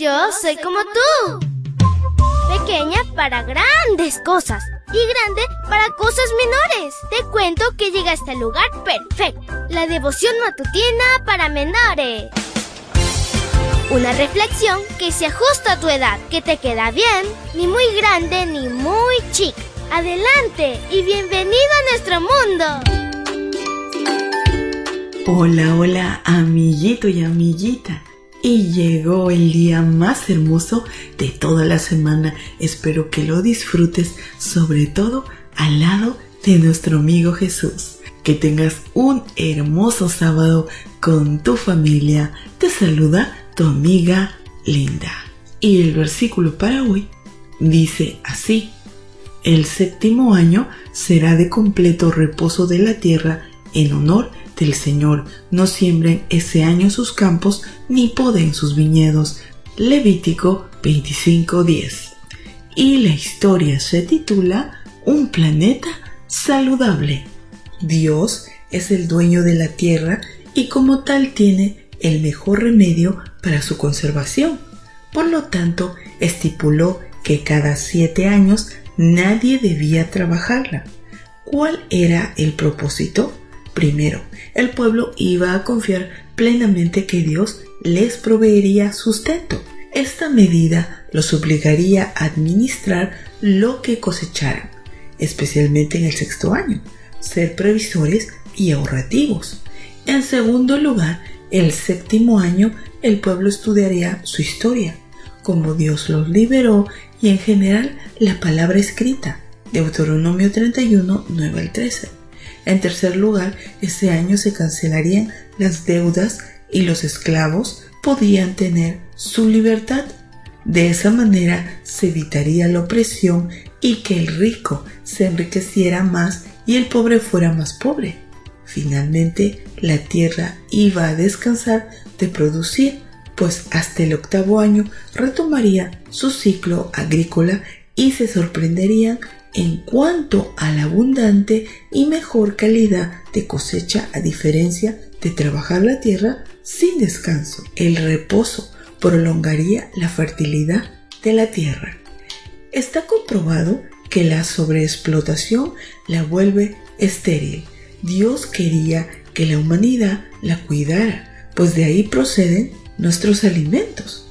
Yo soy como tú. Pequeña para grandes cosas y grande para cosas menores. Te cuento que llegaste al lugar perfecto. La devoción matutina para menores. Una reflexión que se ajusta a tu edad, que te queda bien, ni muy grande ni muy chica. Adelante y bienvenido a nuestro mundo. Hola, hola, amiguito y amiguita. Y llegó el día más hermoso de toda la semana. Espero que lo disfrutes, sobre todo al lado de nuestro amigo Jesús. Que tengas un hermoso sábado con tu familia. Te saluda tu amiga Linda. Y el versículo para hoy dice así. El séptimo año será de completo reposo de la tierra en honor del Señor. No siembren ese año sus campos ni poden sus viñedos. Levítico 25:10. Y la historia se titula Un planeta saludable. Dios es el dueño de la tierra y como tal tiene el mejor remedio para su conservación. Por lo tanto, estipuló que cada siete años nadie debía trabajarla. ¿Cuál era el propósito? Primero, el pueblo iba a confiar plenamente que Dios les proveería sustento. Esta medida los obligaría a administrar lo que cosecharan, especialmente en el sexto año, ser previsores y ahorrativos. En segundo lugar, el séptimo año el pueblo estudiaría su historia, cómo Dios los liberó y en general la palabra escrita, Deuteronomio 31, 9 al 13. En tercer lugar, ese año se cancelarían las deudas y los esclavos podían tener su libertad. De esa manera se evitaría la opresión y que el rico se enriqueciera más y el pobre fuera más pobre. Finalmente, la tierra iba a descansar de producir, pues hasta el octavo año retomaría su ciclo agrícola y se sorprenderían en cuanto a la abundante y mejor calidad de cosecha a diferencia de trabajar la tierra sin descanso. El reposo prolongaría la fertilidad de la tierra. Está comprobado que la sobreexplotación la vuelve estéril. Dios quería que la humanidad la cuidara, pues de ahí proceden nuestros alimentos.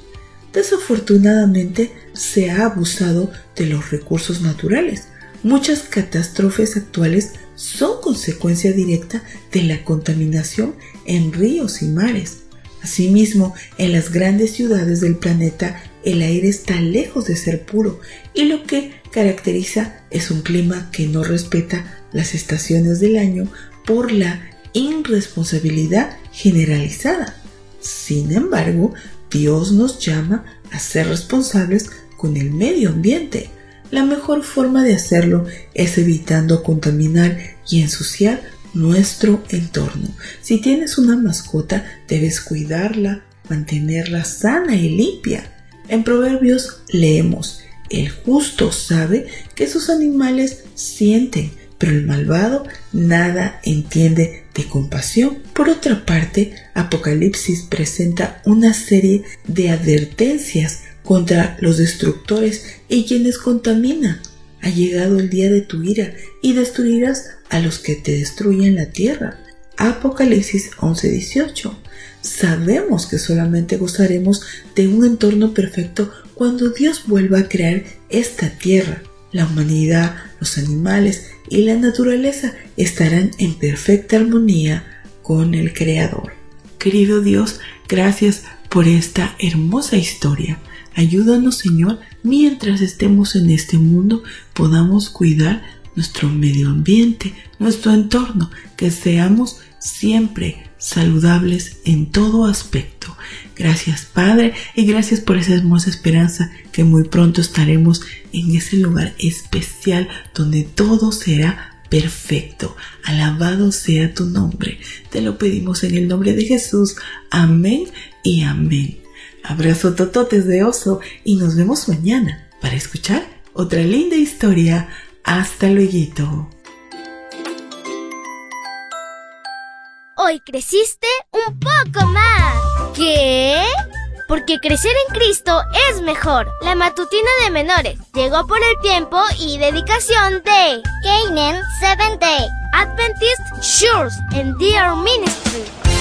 Desafortunadamente se ha abusado de los recursos naturales. Muchas catástrofes actuales son consecuencia directa de la contaminación en ríos y mares. Asimismo, en las grandes ciudades del planeta el aire está lejos de ser puro y lo que caracteriza es un clima que no respeta las estaciones del año por la irresponsabilidad generalizada. Sin embargo, Dios nos llama a ser responsables con el medio ambiente. La mejor forma de hacerlo es evitando contaminar y ensuciar nuestro entorno. Si tienes una mascota, debes cuidarla, mantenerla sana y limpia. En Proverbios leemos, el justo sabe que sus animales sienten, pero el malvado nada entiende de compasión. Por otra parte, Apocalipsis presenta una serie de advertencias contra los destructores y quienes contaminan. Ha llegado el día de tu ira y destruirás a los que te destruyen la tierra. Apocalipsis 11:18. Sabemos que solamente gozaremos de un entorno perfecto cuando Dios vuelva a crear esta tierra. La humanidad, los animales y la naturaleza estarán en perfecta armonía con el Creador. Querido Dios, gracias por esta hermosa historia. Ayúdanos, Señor, mientras estemos en este mundo, podamos cuidar nuestro medio ambiente, nuestro entorno, que seamos siempre saludables en todo aspecto. Gracias Padre y gracias por esa hermosa esperanza que muy pronto estaremos en ese lugar especial donde todo será perfecto. Alabado sea tu nombre. Te lo pedimos en el nombre de Jesús. Amén y amén. Abrazo tototes de oso y nos vemos mañana para escuchar otra linda historia. Hasta luego. Hoy creciste un poco más. ¿Qué? porque crecer en Cristo es mejor. La matutina de menores llegó por el tiempo y dedicación de Canaan Seventh Day Adventist Shores and Dear Ministry.